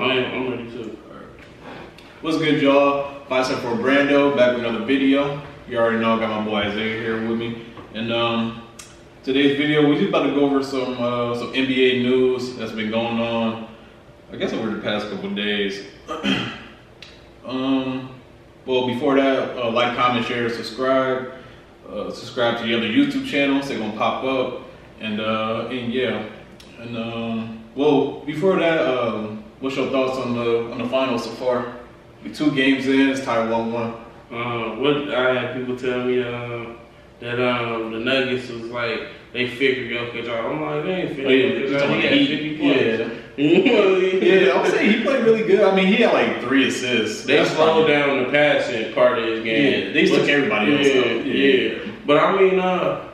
I am. I'm ready too. What's good, y'all? Bicep for Brando, back with another video. You already know I got my boy Isaiah here with me. And um, today's video, we're just about to go over some uh, some NBA news that's been going on, I guess over the past couple days. um, well, before that, uh, like, comment, share, subscribe. Uh, subscribe to the other YouTube channels, they're gonna pop up. And, uh, and yeah. And um, well, before that, um, what's your thoughts on the on the finals so far? We two games in, it's tied one one. Uh, what I had people tell me uh, that um, the Nuggets was like they figured Jokic out. I'm like, they ain't Oh, figured Jokic out. He had 50 points. yeah, You know, he- yeah. I'm saying he played really good. I mean, he had like three assists. They That's slowed fine. down the passing part of his game. Yeah, they took everybody else yeah, out. Yeah. Yeah. But I mean, uh,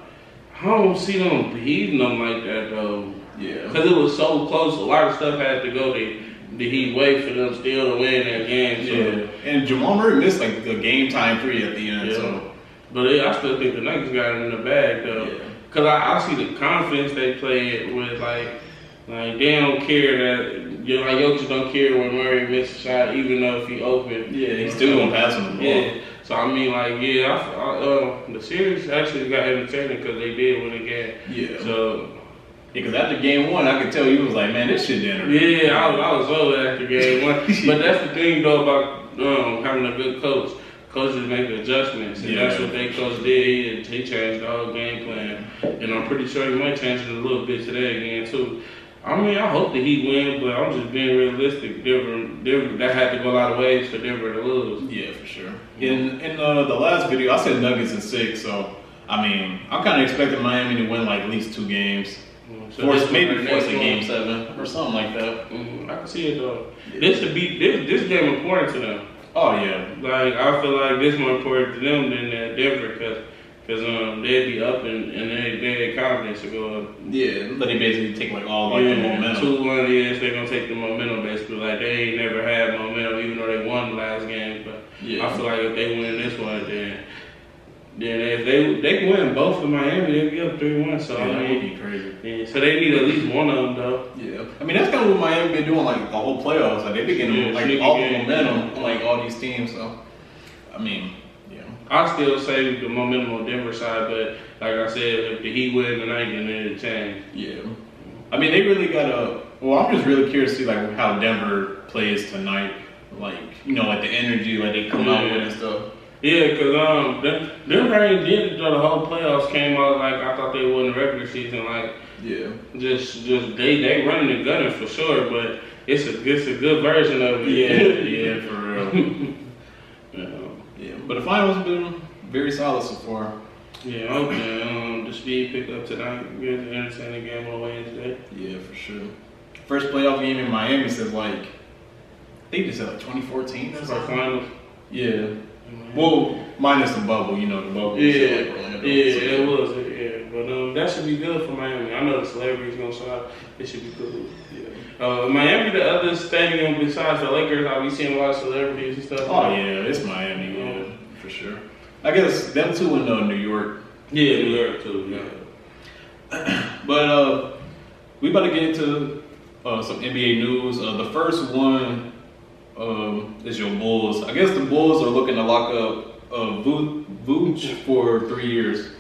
I don't see them beating them like that though. Yeah, Because it was so close. A lot of stuff had to go the, the Heat way for them still to win that game. So. yeah. And Jamal Murray missed like the game time three at the end. Yeah. So But it, I still think the Nuggets got it in the bag though. Yeah. Cause I, I see the confidence they play it with like like they don't care that you like Jokic don't care when Murray misses a shot even though if he open. yeah, he's still gonna pass him the ball. Yeah. So I mean like yeah, I, I, uh, the series actually got entertaining because they did win the game. Yeah. So Because after game one, I could tell you was like, man, this shit didn't. yeah, I was I was over after game one. but that's the thing though about um, having a good coach. Coaches make adjustments, and that's what they coach did. He, he changed the whole game plan, and I'm pretty sure he might change it a little bit today again too. I mean, I hope that he win, but I'm just being realistic. Denver, Denver, that had to go a lot of ways for Denver to lose. Yeah, for sure. In in uh, the last video, I said Nuggets in six. So I mean, I'm kind of expecting Miami to win like at least two games. So Force, this maybe one, force next a game seven or something like that. Mhm, I can see it though. This should be this this game important to them. Oh yeah, Like I feel like this more important to them than that Denver because because um they'd be up and and they they confidence to go up. yeah. but they basically take like all like the momentum. two one is they're gonna take the momentum basically. Like they ain't never had momentum even though they won the last game. But Yeah. I feel like if they win this one, then then if they they can win both of Miami, they'll be up three one. So Yeah, I that would mean, be crazy. yeah, so they need at least one of them though. Yeah, I mean that's kind of what Miami been doing like the whole playoffs. Like they've been getting Yeah, like sneaky all the momentum on like all these teams. So I mean, yeah, I still say the momentum on Denver side, but like I said, if the Heat win tonight, then it'll change. yeah. I mean they really got a. Well, I'm just really curious to see like how Denver plays tonight. Like you know, like the energy like they come out with and stuff. Yeah, cause um, them, them ain't did it though. The whole playoffs came out like I thought they would in the regular season. Like Yeah, just, just they they running and gunning for sure, but it's a it's a good version of it. yeah, yeah, for real. yeah. Yeah, but the finals have been very solid so far. Yeah, okay. Um, the speed pick up tonight. Good entertaining game on Wednesday. Yeah, for sure. First playoff game in Miami since like I think they said like 2014 or That's something. our finals. Yeah. Well, minus the bubble, you know, the bubble. Yeah, like, yeah, it was. Yeah, but um, that should be good for Miami. I know the celebrities gonna show up. It should be good. Yeah. Uh, Miami, the other stadium besides the Lakers, I'll be seeing a lot of celebrities and stuff. Oh yeah, it's Miami, yeah, for sure. I guess them two in uh, New York. yeah, New York too. Yeah. But uh, we about to get into uh, some NBA news. Uh, the first one um, is your Bulls. I guess the Bulls are looking to lock up uh, Vooch for three years.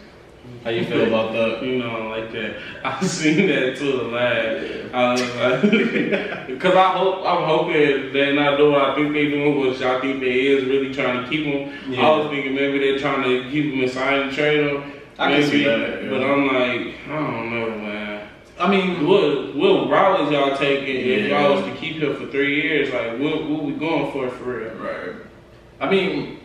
How you feel about that? You know, I like that. I've seen that too, the lab. I like, because I hope I'm hoping they're not doing what I think they're doing, which I think they is really trying to keep them. Yeah. I was thinking maybe they're trying to keep them sign and trade them. I can see that, yeah. But I'm like, I don't know, man. I mean, What what route is y'all taking if y'all was to keep him for three years? Like, what what we going for for real? Right. I mean,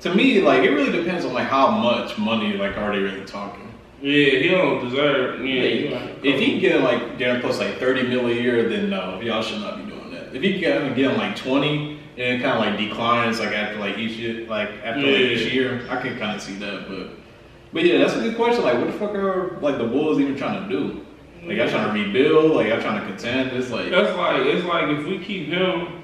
to me, like it really depends on like how much money like are they really talking. Yeah, he don't deserve. Yeah, he like- if he oh. getting like getting plus like thirty mil a year, then no, y'all should not be doing that. If he getting getting like twenty and it kind of like declines like after like each year, like after like Yeah. each year, I can kind of see that. But but yeah, that's a good question. Like, what the fuck are like the Bulls even trying to do? Like, y'all trying to rebuild? Like, y'all trying to contend? It's like That's like it's like if we keep him,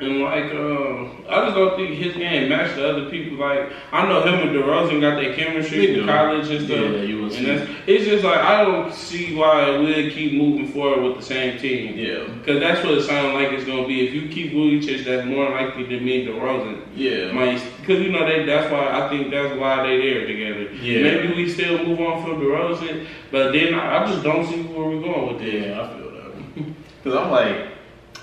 And like, um, I just don't think his game matched the other people. Like, I know him and DeRozan got that chemistry in college and stuff. Yeah, you will and see. that's, it's just like I don't see why we'll keep moving forward with the same team. Yeah. Because that's what it sounds like it's gonna be. If you keep Vucevic, that's more likely to be DeRozan. Yeah. Because you know they. That's why I think that's why they there together. Yeah. Maybe we still move on from DeRozan, but then I, I just don't see where we're going with this. Yeah, I feel that. Because I'm like,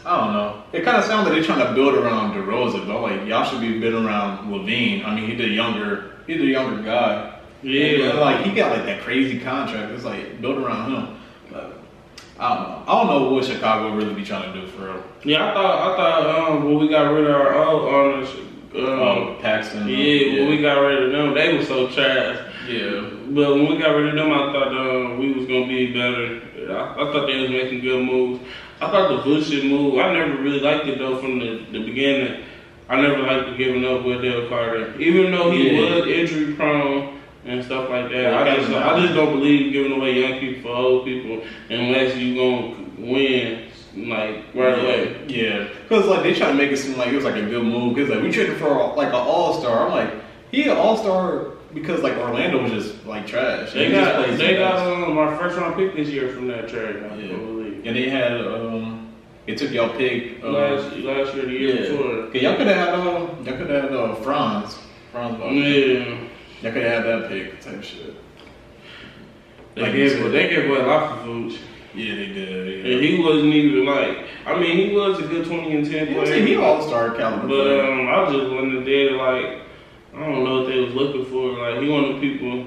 I don't know. It kind of sounds like they're trying to build around DeRozan, but I'm like, y'all should be building around LaVine. I mean, he's the younger, he's the younger guy. Yeah. And, like he got like that crazy contract. It's like build around him. But I don't know. I don't know what Chicago really be trying to do for real. Yeah, I thought I thought um, when we got rid of our old owners, um, Oh, Paxson. yeah, when we got rid of them, they were so trash. yeah. But when we got rid of them, I thought um, we was gonna be better. I, I thought they was making good moves. I thought the bullshit move. I never really liked it though from the, the beginning. I never liked the giving up with Dale Carter, even though he Yeah. was injury prone and stuff like that. I just. I just don't believe giving away young people for old people unless you gonna win like right away. Yeah, because like they try to make it seem like it was like a good move. Because like we traded for like an all star. I'm like, he an all star because like Orlando was just like trash. They He got they got um, our first round pick this year from that trade. I Yeah. believe. and they had um, they took y'all pick. Uh, Last last year, the year yeah. before. Okay, y'all could have had uh, y'all could have had uh, Franz. Franz. Wagner. Yeah. Y'all could have had that pick type shit. They Like gave said. they gave away lots of foods. Yeah, they did. And he wasn't even like I mean he was a good twenty and ten Yeah, player. he all star caliber. But um I just wasn't there like I don't know what they was looking for. Like he one of the people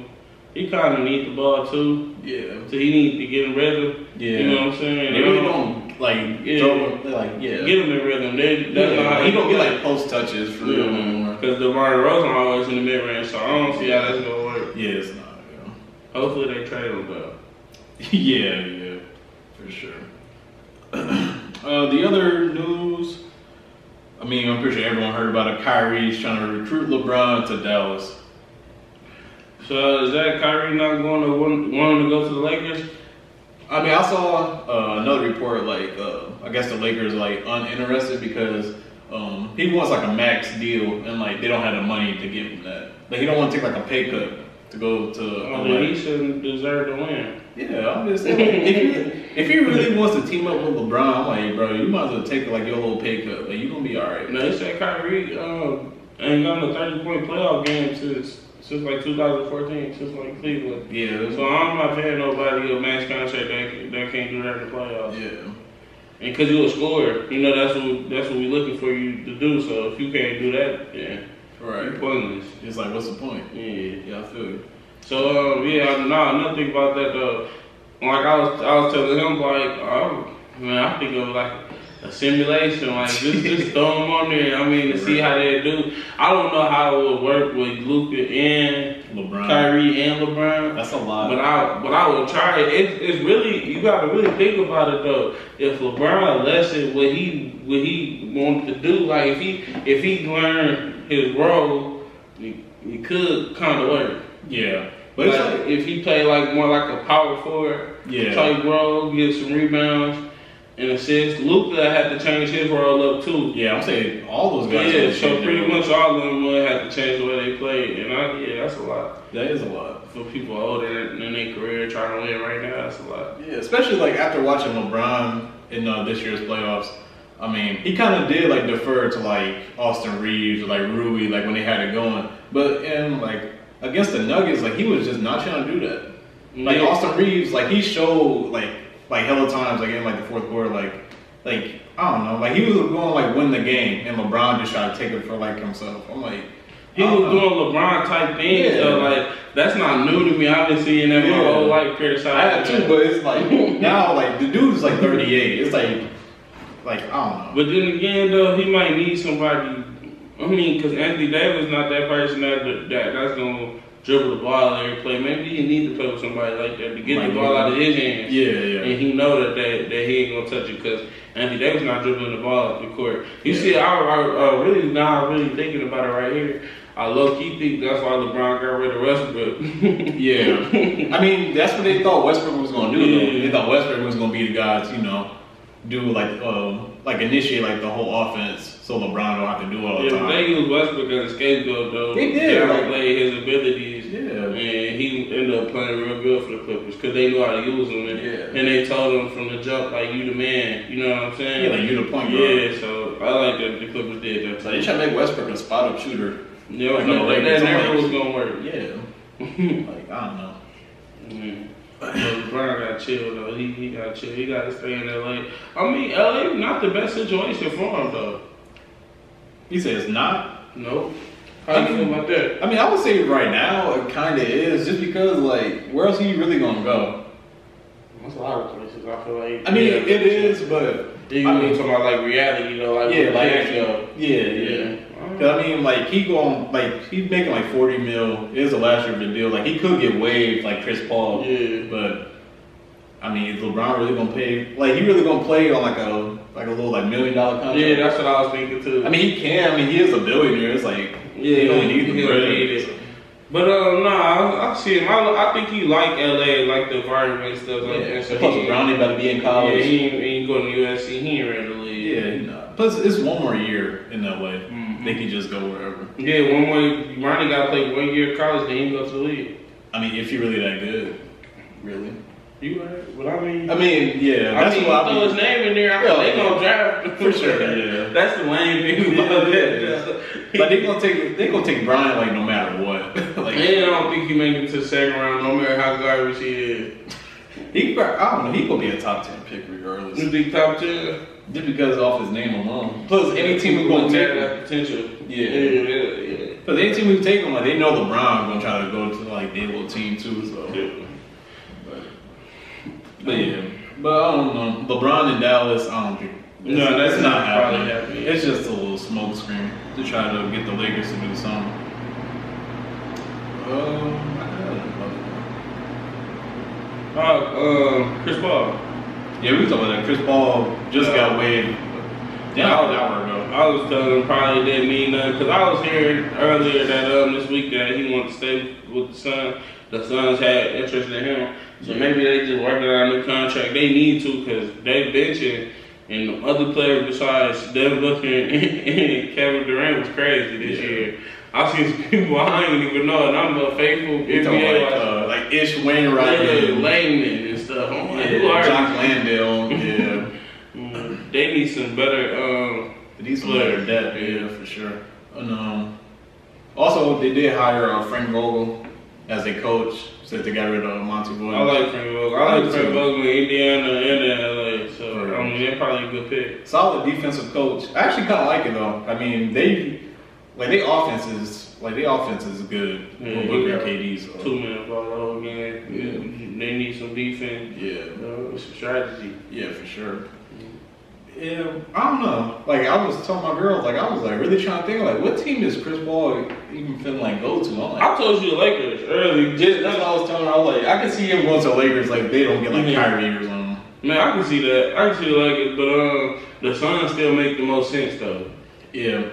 he kinda need the ball too. yeah, So he need to get in rhythm. yeah. You know what I'm saying? They really Um, don't like Yeah. throw like yeah. get him in rhythm. They, that's not how yeah, he he don't get like post touches for real anymore. Because DeMar DeRozan always in the mid range, so I don't see how that's gonna work. Yeah, it's not. Yeah. Hopefully they trade him though. yeah, yeah, for sure. uh, the other news, I mean, I'm pretty sure everyone heard about it. Kyrie's trying to recruit LeBron to Dallas. So is that Kyrie not going to want, want him to go to the Lakers? I mean, I saw uh, another report like uh, I guess the Lakers like uninterested because um, he wants like a max deal and like they don't have the money to give him that. Like he don't want to take like a pay cut to go to. Oh, he shouldn't deserve to win. Yeah, I'm just saying. Like, if, he, if he really wants to team up with LeBron, I'm like, bro, you might as well take like your little pay cut. Like you gonna be all right. No, they said Kyrie um, ain't gotten a 30 point playoff game since since like 2014, since like Cleveland. Yeah, So I'm not paying nobody a max contract that, that can't do that in the playoffs. yeah, And because you're a scorer, you know that's what that's what we're looking for you to do. So if you can't do that, yeah, you're right. pointless. It's like, what's the point? Yeah. Yeah, I feel you. So um, yeah, no, nothing about that though. Like I was, I was telling him like, oh man, I think of like a simulation, like just just throw them on there. I mean, to see how they do. I don't know how it would work with Luka and LeBron. Kyrie and LeBron. That's a lot. But I, but I would try it. It's, it's really you got to really think about it though. If LeBron lessened what he what he wanted to do, like if he if he learned his role, he, he could kind of work. yeah, but Like, if he played like more like a power forward yeah, type role, get some rebounds and assists. Luka had to change his role up too. yeah. I'm saying all those guys. Yeah, so pretty much all of them would have to change the way they played, and I, yeah, that's a lot. That is a lot. for people older in their career trying to win right now. That's a lot. Yeah, especially like after watching LeBron in uh, this year's playoffs. I mean, he kind of did like defer to like Austin Reaves or like Rui, like when they had it going. But in like against the Nuggets, like he was just not trying to do that. Like Yeah. Austin Reaves, like he showed like like hella times like in like the fourth quarter, like like I don't know, like he was going to like win the game, and LeBron just tried to take it for like himself. I'm like, He was know. doing LeBron type things, Yeah. so like that's not new to me. I've been seeing that my Yeah. whole life criticized. I had too, but it's like now like the dude's like 38. It's like like I don't know. But then again, though, he might need somebody. I mean, because Anthony Davis not that person that, that that's gonna dribble the ball every play. Maybe he need to play with somebody like that to get Like the ball out of his hands. Yeah, yeah. And he know that, that that he ain't gonna touch it because Anthony Davis not dribbling the ball up the court. You Yeah. see, I, I uh, really now really thinking about it right here. I low key think that's why LeBron got rid of Westbrook. Yeah. I mean, that's what they thought Westbrook was going to do. Yeah. They thought Westbrook was going to be the guy to, you know, do like um, like initiate like the whole offense, so LeBron don't have to do it all the Yeah, time. they used Westbrook as a scapegoat though. They did, like- downplay his abilities. Yeah. And he ended up playing real good for the Clippers because they knew how to use him. And, Yeah. and they told him from the jump, like, you the man. You know what I'm saying? Yeah, like you the point guard. Yeah, so I like that the Clippers did that. So they try to make Westbrook a spot up shooter. Yeah, like, no, like, that never was gonna work. Yeah. like I don't know. Mm. But LeBron got chill though. He he got chill. He got to stay in LA. I mean, LA not the best situation for him though. He says not. Nope. How do you feel about that? I mean, I would say right now it kind of is, just because like where else are you really gonna go? That's a lot of places. I feel like. I mean, yeah, it is, but You I I mean- mean, talking about like reality, you know, like yeah, like fans yeah, yeah. Yeah. Cause I mean, like he going like he's making like forty mil. It is a last year of the deal. Like he could get waived like Chris Paul. Yeah. But I mean, is LeBron really gonna pay? Like he really gonna play on like a like a little like million dollar contract? Yeah, that's what I was thinking too. I mean, he can. I mean, he is a billionaire. It's like Yeah, he only needs he the bread. it. But um, nah, I, I see him. I, I think he like LA, like the environment and stuff like Yeah. that. So Plus, ain't about to be in yeah, college. he ain't, he ain't going to USC. He ain't ready to leave. Yeah, not. Plus, it's one more year in that way. They can just go wherever. Yeah, one more. Bronny got to play one year of college, then he go to the league. I mean, if you're really that good, really. You right? But I mean, I mean, yeah, I that's mean, what you throw I his name in there. I Yeah, they yeah. gonna draft For sure, yeah. That's the lame thing about Yeah, that. Like they gonna take they gonna take Brian like no matter what. like And I don't think he make it to the second round, no matter how garbage he is. he, I don't know, he gonna be a top ten pick regardless. You think top ten? Just because off his name alone. Plus, any team who gonna take him, that potential. Yeah. yeah, yeah. yeah. because any team who take him, like they know LeBron gonna try to go to like their little team too. So, but, but yeah, but I don't know. LeBron in Dallas, I don't think. No, that's not happening. happening. It's just a little smoke screen to try to get the Lakers to do something. Um, I got another one. Oh, um, Chris Paul. Yeah, we was talking about that. Chris Paul just Yeah. got waived. Damn, I an was, hour ago. I was telling him probably didn't mean nothing because I was hearing earlier that um this week that he wanted to stay with the Suns. The Suns had interest in him, so maybe they just working out a new contract. They need to because they benching and the other players besides Devin Booker and, Kevin Durant was crazy this Yeah. year. I seen some people I ain't even know, and I'm a faithful NBA like, uh, like Ish Wainwright Yeah, and Layman and stuff. I'm like, who yeah, are Jock? Landale. Yeah, Mm, They need some better. Um, these some better depth. Yeah, for sure. And um, also they did hire uh, Frank Vogel as a coach since they got rid of Monty Williams. I like Frank Vogel. I like Frank. Vogel in Indiana and in LA. So For I mean, they're probably a good pick. solid defensive coach. I actually kind of like it though. I mean, they like their offense is like the offense is good Yeah, Booker and got KD. So Two minute ball the whole game. They need some defense. yeah, Uh, some strategy. yeah, for sure. Yeah, I don't know. Like I was telling my girls, like I was like really trying to think, like what team does Chris Paul even finna like go to? I'm like, I told you the Lakers early. just that's what I was telling her. I was like, I can see him going to the Lakers, like they don't get like. Kyrie or something. Man, I can see that. I can see the Lakers, but um, the Suns still make the most sense though. Yeah,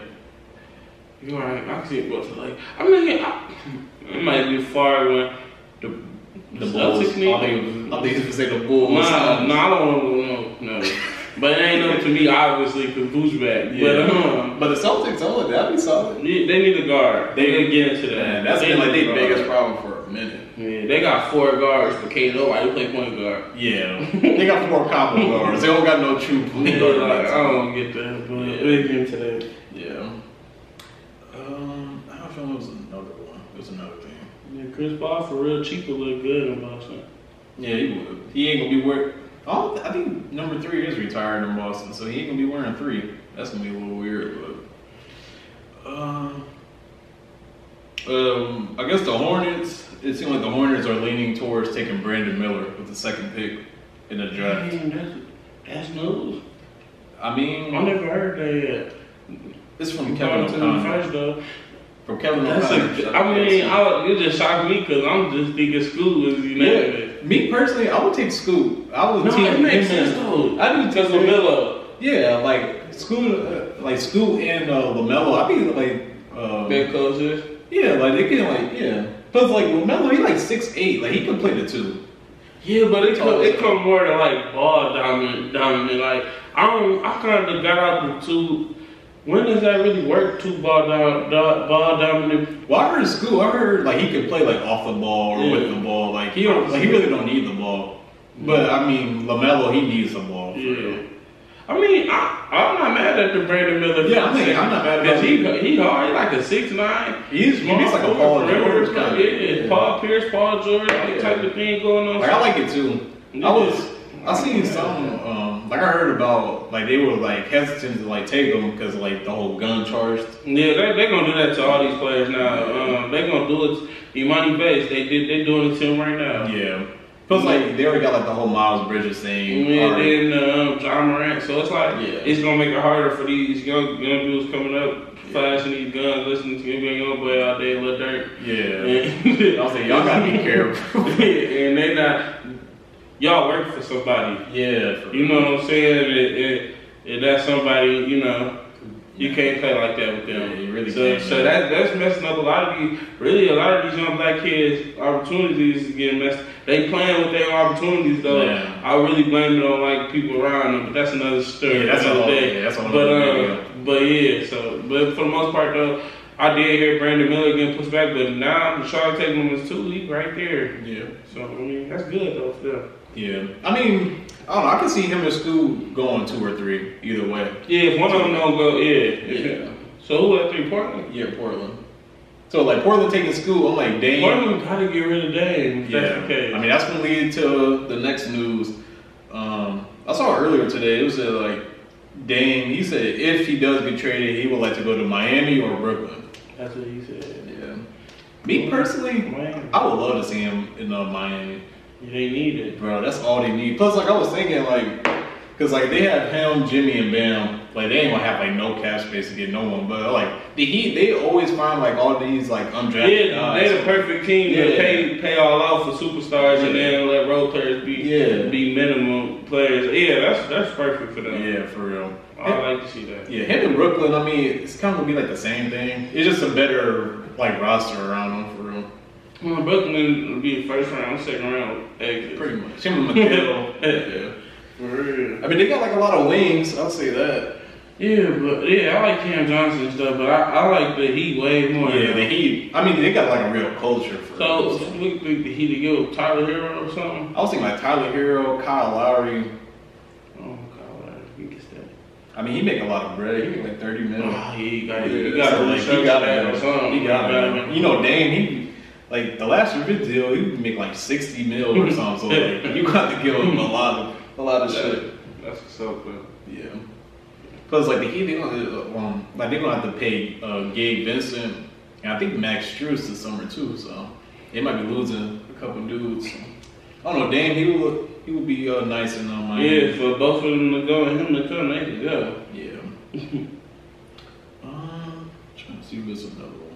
You're right. I can see it to the Lakers. I mean, I, it might be far when the the Celtics Bulls. need- I think I think you say the Bulls. Nah, nah, I don't want to no, no. But it ain't up to me, obviously, because Boo's back. Yeah, But um, but the Celtics, oh, that'd be solid. they they need a guard. They They- can get into that. Man, that's They been like need their biggest problem for a minute. Yeah, they got four guards, but can't nobody play point guard. Yeah, they got four combo guards. They don't got no true point Yeah, guard. like, I don't get that, but Yeah. we get into that. Yeah. I don't know. It was another one. It was another thing. Yeah, Chris Paul for real cheap would look good in Boston. Yeah, he would. He ain't gonna be wearing. Oh, I think number three is retired in Boston, so he ain't gonna be wearing three. That's gonna be a little weird, but. Um. Um, I guess the Hornets. It seems like the Hornets are leaning towards taking Brandon Miller with the second pick in the draft. Damn, that's, that's news. I mean, I never heard that yet. it's from Kevin Kevin to the O'Connor. first though. From Kevin That's O'Connor. a, I mean, I, it just shocked me because I'm just thinking Scoot is unanimous. Yeah, me personally, I would take Scoot. I would No, team it makes him sense and- though. I do Because take of Melo. Yeah, like Scoot, uh, like Scoot and uh, LaMelo. I be like, uh, Big coaches. yeah, like they can like, yeah. Plus, like LaMelo, he like six eight. Like he can play the two. Yeah, but it come, Oh, it come more to like ball dominant, dominant. Like I don't. I kind of got out the two. When does that really work? Two ball down, ball dominant. Well, I heard in Scoot. I heard like he could play like off the ball or Yeah. with the ball. Like he don't. Like, he really don't need the ball. But I mean, LaMelo, he needs the ball. for Yeah. real. I mean, I, I'm not mad at the Brandon Miller. Yeah, I'm thinking- I'm not mad because about he he hard. He like a six nine. He's he needs like a Paul George kind of. Yeah, Paul Pierce, Paul George, that Yeah. type of thing going on. Like I like it too. Yeah. I was I seen some um like I heard about like they were like hesitant to like take them because like the whole gun charge. Yeah, they they gonna do that to all these players now. Um, they gonna do it. Emoni Bates, they did. They doing it to him right now. Yeah. Plus like they already got like the whole Miles Bridges thing. And already. then um, Ja Morant. So it's like Yeah. it's gonna make it harder for these young young dudes coming up, flashing these guns, listening to NBA young boy out there, Lil Durk. Yeah. I was like, y'all gotta be careful. and they not y'all work for somebody. Yeah. for- You know what I'm saying? It, that's somebody. You know. You can't play like that with them. Yeah, you really so, can't. So that that's messing up a lot of these. Really, a lot of these young black kids' opportunities is getting messed. They playing with their opportunities though. Yeah. I really blame it on like people around them, but that's another story. Yeah, that's another whole- day. yeah, that's a whole but uh, but yeah. So, but for the most part though, I did hear Brandon Miller getting pushed back, but now Sean Tatum is too. He right there. Yeah. So I mean, that's good though for them. Yeah. I mean, I don't know. I can see him in Scoot going two or three either way. Yeah, if one of them don't go, yeah. Yeah. So who at three Portland? Yeah, Portland. So like Portland taking Scoot, I'm like, dang. Portland gotta get rid of Dame. Yeah, case. I mean that's gonna lead to the next news. Um, I saw earlier today. It was uh, like Dame. He said if he does get traded, he would like to go to Miami or Brooklyn. that's what he said. Yeah. Me personally, Man, I would love to see him in uh, Miami, they need it. bro. That's all they need. Plus, like I was thinking, like, cause like they have him, Jimmy, and Bam. Like they ain't gonna have like no cap space to get no one. But like the Heat, they always find like all these like undrafted Yeah, guys. they the perfect team to Yeah. pay pay all out for superstars and then let role players be Yeah. be minimum players. Yeah, that's that's perfect for them. yeah, for real. I like to see that. Yeah, him in Brooklyn, I mean, it's kind of gonna be like the same thing. It's just a better like roster around him for real. Well, Brooklyn will be first round, second round exit. Pretty much. Him and McHale. yeah. For real. I mean, they got like a lot of wings. I'll say that. Yeah, but yeah, I like Cam Johnson and stuff, but I, I like the Heat way more. Yeah, the Heat. I mean, they got like a real culture for So, real. we think the Heat to go Tyler Herro or something? I was thinking like Tyler Herro, Kyle Lowry. Oh God, he gets that. I mean, he make a lot of bread. He make like thirty million. Oh, he got Yeah, he got so, to like, he got that or to something. He got to You know, Dame, he like the last his deal, he would make like sixty mil or something. So like, you got to give him a lot of a lot of shit. That's what's up, man. Yeah. Plus, like the Heat, they gonna um, like they gonna have to pay uh, Gabe Vincent and I think Max Strus this summer too. So they might be losing a couple dudes. I don't know. Dame, he would he would be uh, nice in uh, Miami. Yeah, for both of them to go and him to come, they can go. Yeah. um, trying to see if there's another one.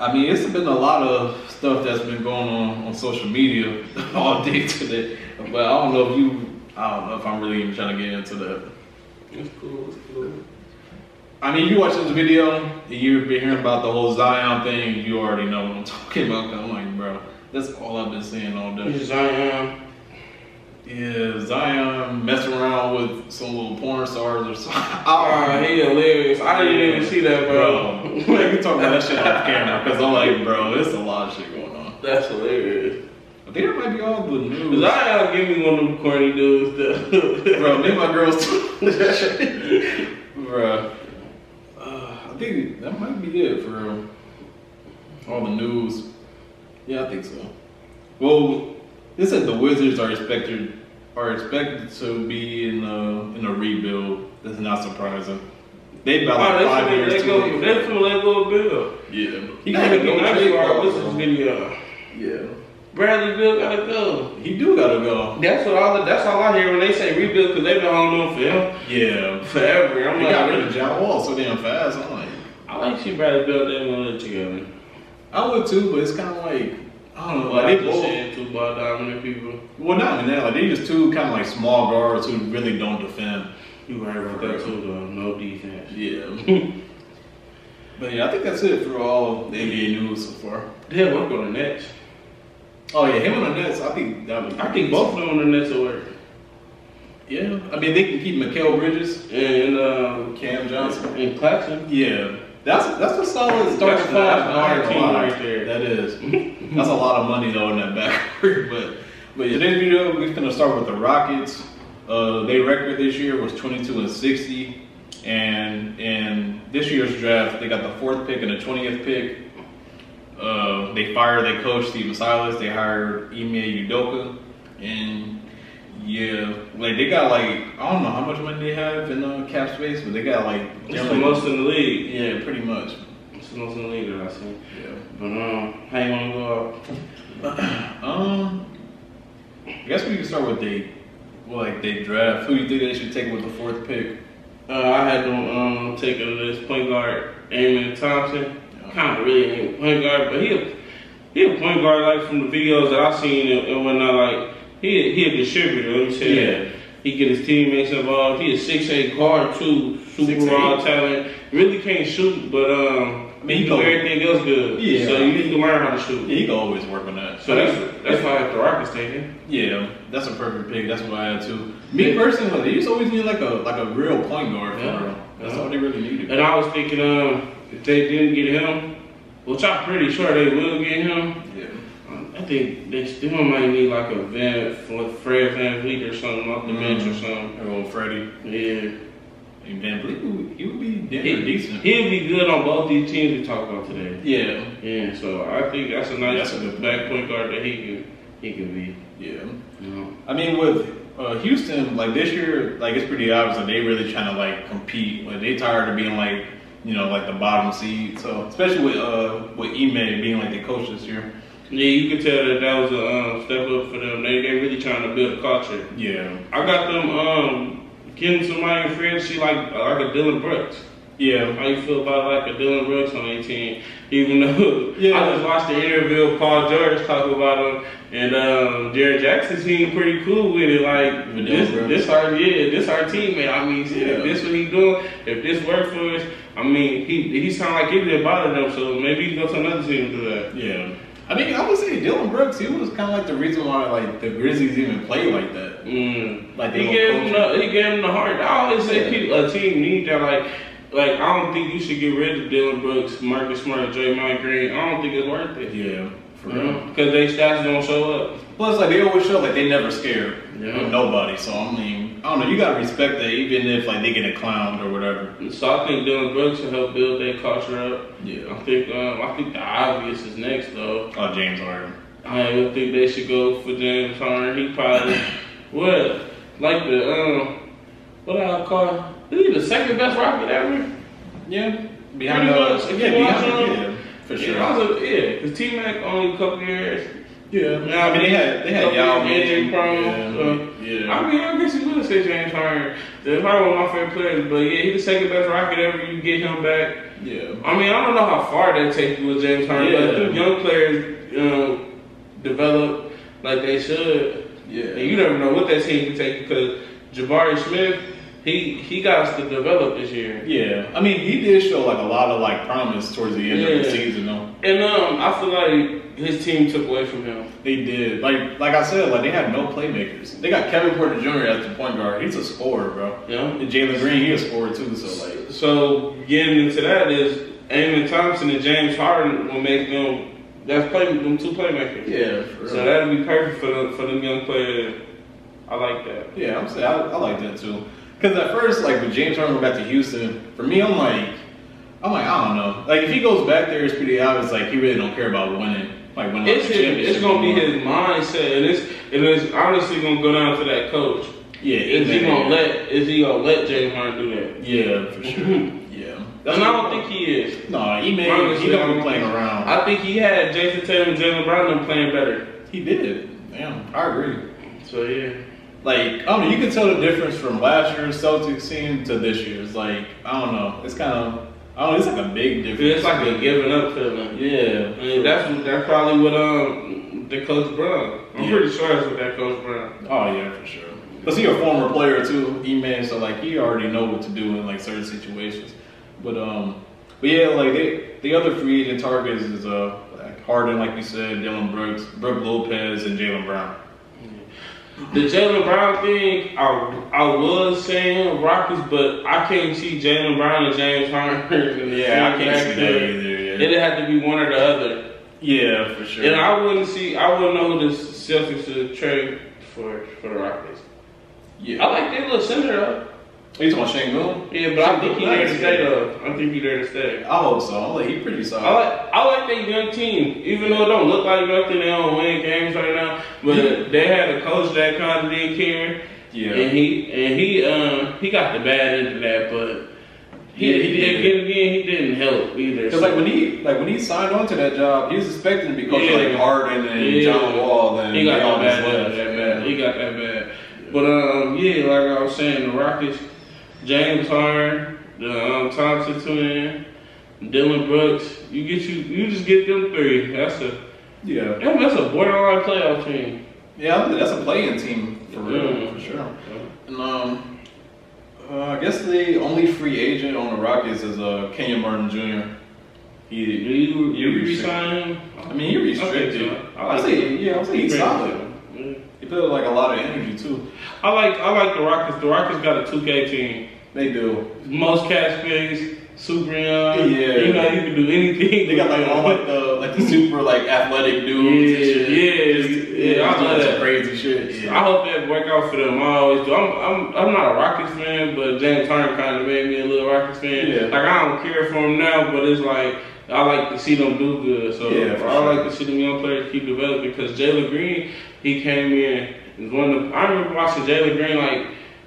I mean, it's been a lot of stuff that's been going on on social media all day today, but I don't know if you. I don't know if I'm really even trying to get into that. It's cool, it's cool. I mean, you watch this video and you've been hearing about the whole Zion thing, you already know what I'm talking about. I'm like, bro, that's all I've been seeing all day. Zion. Yeah, Zion messing around with some little porn stars or something. Oh, he hilarious. I didn't even see that, bro. Bro, we can talk about that shit off camera because I'm like, bro, it's a lot of shit going on. That's hilarious. I think that might be all the news. Zion give me one of them corny dudes, though. Bro, me and my girls too. bro. Uh, I think that might be it for real. all the news. Yeah, I think so. Well, they said the Wizards are expected are expected to be in a in a rebuild. That's not surprising. They about Oh, like they five years let go. late. They finna let go of Beal. Yeah, He gotta gotta go trade our for video. Uh, yeah, Bradley Beal gotta go. he do gotta go. That's what all. The, that's all I hear when they say rebuild because they've been holding on for him Yeah, forever. I'm they like, got rid of John Wall so damn fast. I'm like, I like to see Bradley Beal. They want to together. I would too, but it's kind of like I don't know. Like Like they they both. saying two ball dominant people. Well, not even that. Like they just two kind of like small guards who really don't defend. You right about that too, though. No defense. Yeah. but yeah, I think that's it for all the NBA news so far. They'll work going the Nets. Oh yeah, him on the Nets. I think that would. I think both of them on the Nets will work. Yeah, I mean they can keep Mikal Bridges, and uh, Cam Johnson. and Claxton. Yeah, that's that's a solid starting five. that's a hard I ain't team right there. That is. that's a lot of money though in that backcourt. But but yeah, today's video we're gonna start with the Rockets. Uh, their record this year was 22 and 60, and in this year's draft they got the fourth pick and the 20th pick. Uh, they fired their coach Stephen Silas. They hired Ime Udoka, and yeah, like they got like I don't know how much money they have in uh, cap space, but they got like It's the most in the league. yeah, pretty much. It's the most in the league that I see. Yeah. But um, how you wanna go out? Um, I guess we can start with the like they draft. Who do you think they should take with the fourth pick? Uh, I had them um, taking this point guard, Amen Thompson. Yeah. Kind of really ain't point guard, but he a, he a point guard like from the videos that I seen and, and whatnot. Like he he a distributor. Let me say Yeah. that. He get his teammates involved. He a six eight guard too, super 6'8". raw talent. Really can't shoot, but um, I mean, he do go- everything else good. Yeah. So you need to learn how to shoot. Yeah, he can always work on that. So that's that's why the Rockets taking. yeah, that's a perfect pick. That's what I had too. Me personally, they just always need like a like a real point guard for Yeah. real. That's Yeah. all they really needed. And I was thinking, um, if they didn't get him, which I'm pretty sure they will get him, Yeah. I think they still might need like a Van, Fred VanVleet or something off the bench or something. Or old Freddie. Yeah. And VanVleet, he would- he would be damn near decent. he'll be good on both these teams we talked about today. Yeah. Yeah, so I think that's a nice That's a good back point guard that he can he can be. Yeah. You know. I mean, with uh, Houston, like this year, like it's pretty obvious that they really trying to like compete. Like they tired of being like, you know, like the bottom seed. So especially with uh with Ime being like the coach this year. Yeah, you can tell that that was a um, step up for them. They they really trying to build a culture. Yeah. I got them um getting somebody in free she like like a Dillon Brooks. Yeah. How you feel about like a Dillon Brooks on 18? Even though Yeah. I just watched the interview of Paul George talk about him, and um, Jaren Jackson seemed pretty cool with it. Like With this, Brooks. this our yeah, this our teammate. I mean, Yeah. if this what he doing, if this worked for us, I mean, he he sound like he didn't bother them, so maybe he can go to another team and do that. Yeah. I mean, I would say Dillon Brooks. He was kind of like the reason why like the Grizzlies even play like that. Mm. Like he gave him the he gave him the heart. I always say Yeah. people, a team need that. Like like I don't think you should get rid of Dillon Brooks, Marcus Smart, Draymond Green. I don't think it's worth it. Yeah. For real. Because they stats don't show up. Plus, like they always show like they never scared Yeah. nobody. So I mean, I don't know. You gotta respect that, even if like they get a clown or whatever. So I think Dillon Brooks will help build that culture up. Yeah. I think um, I think the obvious is next though. Oh, James Harden. I would think they should go for James Harden. He probably what like the um what I call is he the second best Rocket ever? Yeah. Pretty Behind the much, if yeah, you watch him, yeah, for sure. yeah, because T Mac only a couple years. Yeah, I mean they had they had couple Yao years injury Ming. Yeah, so- yeah. I mean, I guess you would say James Harden. James Harden one of my favorite players, but yeah, he's the second best Rocket ever. You get him back. yeah. I mean, I don't know how far that takes you with James Harden, but Yeah. if young players um, develop like they should, Yeah. and you never know what that team can take because Jabari Smith, he he got us to develop this year. Yeah, I mean, he did show like a lot of like promise towards the end of the season, though. And um, I feel like his team took away from him. They did, like like I said, like they had no playmakers. They got Kevin Porter Jr. as the point guard. He's a scorer, bro. You know? And Jalen Green, he a scorer too. So like, So getting into that is Amen Thompson and James Harden will make them that's play them two playmakers. yeah, for So that'll be perfect for them for them young players. I like that. yeah, I'm saying I, I like that too. Because at first, like with James Harden going back to Houston, for me, I'm like, I'm like, I don't know. Like if he goes back there, it's pretty obvious. Like he really don't care about winning. Like winning. It's like, his, it's gonna be his mindset, and it's and it's honestly gonna go down to that coach. Yeah, Is he gonna let is he gonna let James Harden do that? Yeah, for sure. Mm-hmm. yeah. and I don't think he is. No, he made. Honestly, He don't be playing around. I think he had Jayson Tatum and Jaylen Brown them playing better. He did. Damn, I agree. So yeah. Like, I don't know, you can tell the difference from last year's Celtics team to this year's. Like, I don't know. It's kind of, I don't know, it's like a big difference. It's like a giving up feeling. Yeah. I mean, that's that's probably what um the coach Brown. I'm Yeah. pretty sure that's what that coach Brown. Oh, yeah, for sure. Because he a former player, too, E-Man, so, like, he already know what to do in, like, certain situations. But, um, but yeah, like, they, the other free agent targets is, uh, like Harden, like you said, Dillon Brooks, Brook Lopez, and Jaylen Brown. The Jaylen Brown thing, I, I was saying Rockets, but I can't see Jaylen Brown and James Harden. Yeah, I can't see that either. Yeah, It'd have to be one or the other. yeah for sure. And I wouldn't see, I wouldn't know who the Celtics should trade for for the Rockets. yeah. I like their little center though. Are you talking about Shane Moon? Yeah, but I think he there to stay though. I think he there to stay. I hope so. I'm like, he pretty solid. I like I like that young team, even though it don't look like nothing. They don't win games right now, but Yeah. they had a coach that kind of didn't care, yeah. and he and he um he got the bad end of that, but he, Yeah, he did. again again he didn't help either. Because like when he like when he signed on to that job, he was expecting to be coaching Yeah. like Harden and Yeah. John Wall. And he got that bad, that bad. He got that bad. But um, yeah, like I was saying, the Rockets, James Harden, the um, Thompson twin, Dillon Brooks. You get you, you just get them three. That's a Yeah, yeah, that's a borderline playoff team. yeah, that's a playing team for real, Yeah. for sure. And um, uh, I guess the only free agent on the Rockets is uh Kenyon Martin Jr. Do He, you you resign him? I mean, you're restricted. Okay, I like say, yeah, I say he's solid. Yeah. He put like a lot of energy too. I like I like the Rockets. The Rockets got a two K team. They do. Most cash space, super young. Yeah. You know you can do anything. They got like all like the like the super like athletic dudes. and shit. Yeah, yeah, I love that. crazy shit. I hope that work out for them. I always do. I'm, I'm, I'm not a Rockets fan, but James Harden kind of made me a little Rockets fan. Yeah. Like I don't care for him now, but it's like I like to see them do good. So Yeah, I sure. like to see them young players keep developing. Because Jalen Green, he came in. Was one of the, I remember watching Jalen Green like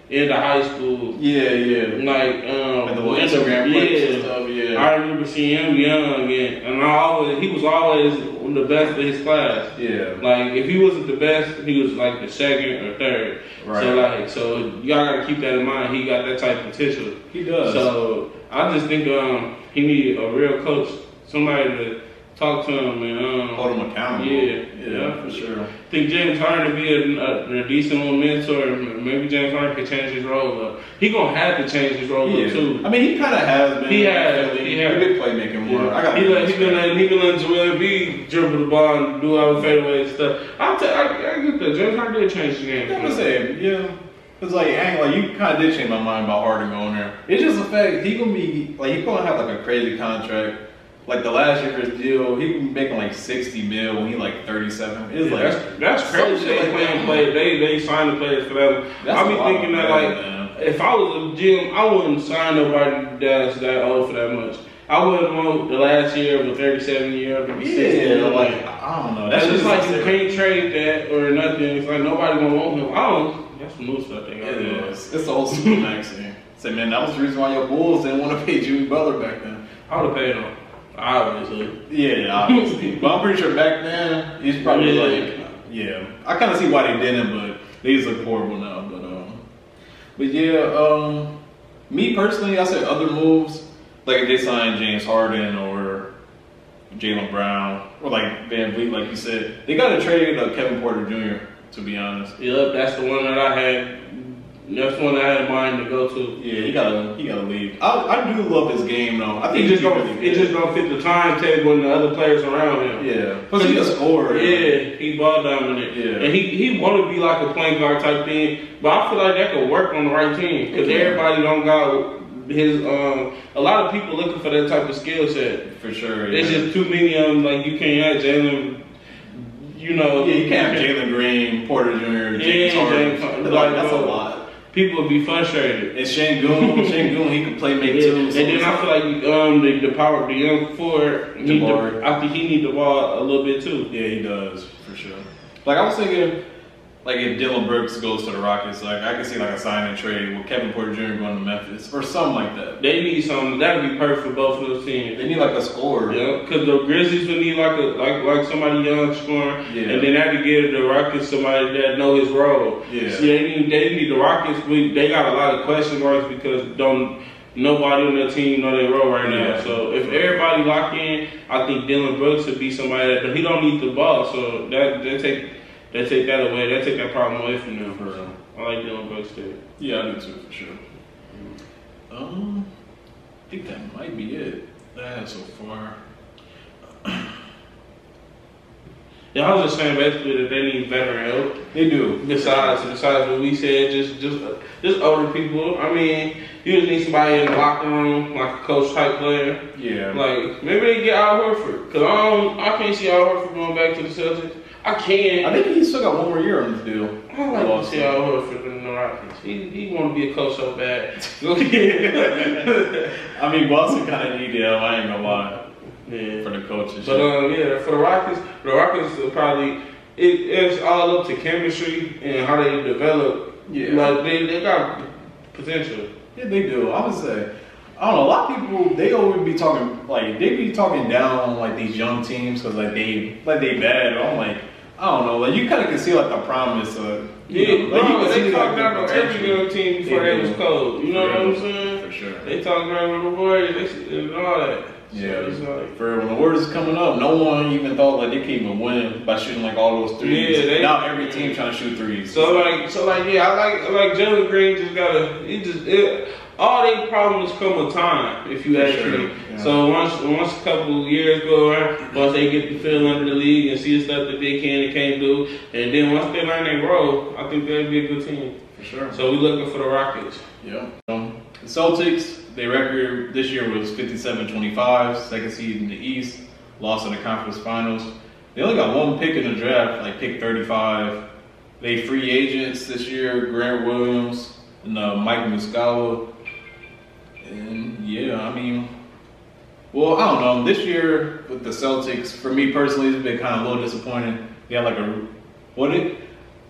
in the high school. Yeah, yeah. Like um, the little Instagram yeah. stuff. Yeah. I remember seeing him young, and, and I always he was always the best of his class. yeah. Like if he wasn't the best, he was like the second or third. Right. So like so y'all gotta keep that in mind. He got that type of potential. He does. So I just think um he need a real coach, somebody to talk to him and um Hold him accountable. Yeah, yeah, yeah. for sure. I think James Harden to be a, a, a decent little mentor. Maybe James Harden could change his role up. He gonna have to change his role Yeah. up too. I mean, he kind of has been. He has, He, he he has. been playmaking more. I got. he let he been letting he been letting Joel Embiid dribble the ball and do all the fadeaway stuff. I tell I, I get that James Harden did change the game. I'm gonna yeah. Cause like, I like you kind of did change my mind about Harden going there. It's just the fact he gonna be like he gonna have like a crazy contract. Like the last year for his deal, he was making like 60 mil when he like 37. It's Yeah, like that's that's crazy. They like play. They they sign the players for them. That's I be thinking that like man. if I was a GM, I wouldn't sign nobody that's that old for that much. I wouldn't want the last year of a 37 year to be 60. yeah, like I don't know. That's That's just like you can't trade that or nothing. It's like nobody gonna want him. I don't. That's some new stuff they got. It is. It's the old school maxing. Say, man, that was the reason why your Bulls didn't want to pay Jimmy Butler back then. I would have paid him. Obviously. Yeah, obviously. but I'm pretty sure back then he's probably Yeah. like, yeah. I kind of see why they didn't, but these look horrible now. But um, but yeah, um, me personally, I said other moves like if they signed James Harden or Jaylen Brown or like VanVleet, like you said, they got to trade uh, Kevin Porter Jr. To be honest. Yep, that's the one that I had. That's the one I had in mind to go to. Yeah, he gotta he gotta leave. I, I do love his game though. I think He just don't. really It just don't fit the timetable and the other players around him. yeah. Plus he's a scorer. Yeah, he ball dominant. Yeah. and he he want to be like a point guard type thing, but I feel like that could work on the right team because It can. everybody don't got his. Um, a lot of people looking for that type of skill set. for sure. There's yeah. just too many of them. Like you can't have Jalen. You know, Yeah, you can't have Jalen Green, Porter Jr., James Yeah, Harden. Like, Like, that's a lot. People would be frustrated. And Sengun, Sengun, he can play make Yeah, too. and then I feel like um the, the power of the young forward the, I think he need the ball a little bit too. yeah, he does for sure. Like I was thinking, like if Dillon Brooks goes to the Rockets, like I could see like a sign and trade with Kevin Porter Jr. going to Memphis or something like that. They need something that'd be perfect for both of those teams. They need like a scorer. Yeah, because the Grizzlies would need like a like like somebody young scoring, Yeah. and then that to give the Rockets somebody that know his role. Yeah. See, they need they need the Rockets. We, they got a lot of question marks because don't nobody on their team know their role right now. Yeah. So if everybody lock in, I think Dillon Brooks would be somebody that but he don't need the ball. So that they take they take that away. They take that problem away from them. For real. I like Dillon Brooks too. Yeah, I do too for sure. Um, I think that might be it. That so far. Yeah, I was just saying basically that they need veteran help. They do. Besides, besides what we said, just just just older people. I mean, you just need somebody in the locker room, like a coach type player. Yeah. Like maybe they get Al Horford, cause I don't, I can't see Al Horford going back to the Celtics. I can't. I think he still got one more year on this deal. I like Al Horford in the Rockets. He he want to be a coach so bad. I mean, Boston kind of need him. I ain't gonna lie yeah. for the coaches. But um, yeah, for the Rockets, the Rockets probably it, it's all up to chemistry and how they develop. Yeah. like they, they got potential. yeah, they do. I would say. I don't know. A lot of people they always be talking like they be talking down on like these young teams because like they like they bad. I'm like I don't know. Like you kind of can see like the promise of you Yeah, know, like, no, can they see, talked the down on every young team before They they, was cold. You know what I'm saying? For sure. They talked about on the Warriors they, and all that. So Yeah, it's like, for when the Warriors is coming up, no one even thought like they could even win by shooting like all those threes. Yeah, they- now every team trying to shoot threes. so like, so like, yeah, I like, like Jalen Green. Just gotta, he just, it, all their problems come with time. If you ask sure, me. yeah. So once, once a couple years go around, once they get the feel under the league and see the stuff that they can and can't do, and then once they learn their role, I think they'll be a good team. for sure. So we're looking for the Rockets. Yeah. Um, the Celtics, their record this year was 57-25, second seed in the East, lost in the conference finals. They only got one pick in the draft, like pick 35. They free agents this year, Grant Williams and uh, Mike Muscala. And yeah, I mean, well, I don't know. This year with the Celtics, for me personally, it's been kind of a little disappointing. They had like a, what it,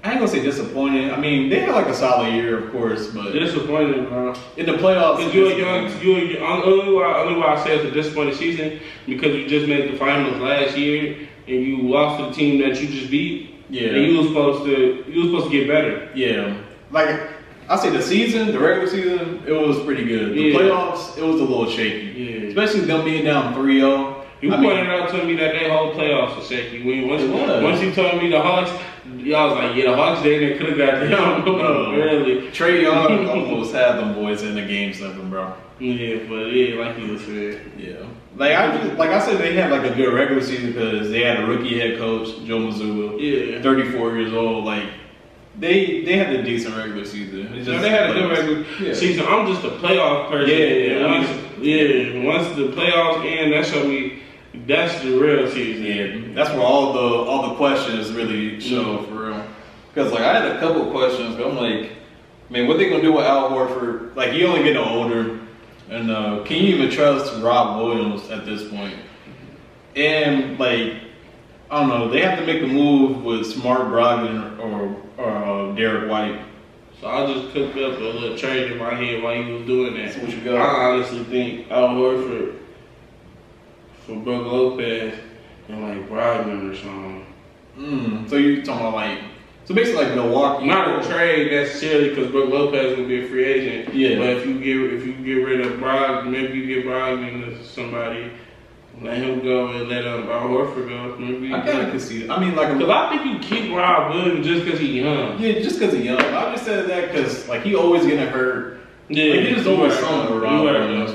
I ain't gonna say disappointing. I mean, they had like a solid year, of course, but Disappointed, bro. in the playoffs, Because you're young, you're young, only why, only why I say it's a disappointing season because you just made the finals last year and you lost to the team that you just beat. Yeah. And you was supposed to, you was supposed to get better. Yeah, like I say, the season, the regular season, it was pretty good. The Yeah. playoffs, it was a little shaky, Yeah. especially them being down 3-0. You I mean, pointed out to me that they whole playoffs was shaky. When once, once you told me the Hawks, y'all was like, yeah, the Hawks they, they could have got down No. early. Trae Young almost had them boys in the game seven, bro. Yeah, but yeah, like you said. Yeah, like I just, like I said, they had like a good regular season because they had a rookie head coach, Joe Mazzulla, Yeah. 34 years old. Like they they had a decent regular season. It's No, they had a good regular Yeah. season. I'm just a playoff person. Yeah, yeah, And once, yeah. yeah. Once the playoffs end, that showed me that's the real season. Yeah, that's where all the all the questions really show for real. Because like I had a couple questions, but I'm like, man, what they gonna do with Al Horford? Like he only getting older, and uh, can you even trust Rob Williams at this point? And like, I don't know, they have to make a move with Smart Brogdon or or uh, Derrick White. So I just cooked up a little trade in my head while he was doing that. So what you got? I honestly think Al Horford for Brook Lopez and like Brogdon or something. Mm, so you talking about like, so basically like Milwaukee? Not a trade necessarily because Brook Lopez will be a free agent. Yeah. But if you get if you get rid of Brogdon, maybe you get Brogdon to somebody, let him go and let um, Al Horford go. Maybe. I kind of can see. It. I mean, like Because I think you keep Rob Williams just because he's young. Yeah, just because he's young. I just said that because like he always getting hurt. Yeah, Like, you just right. something with Rob Williams.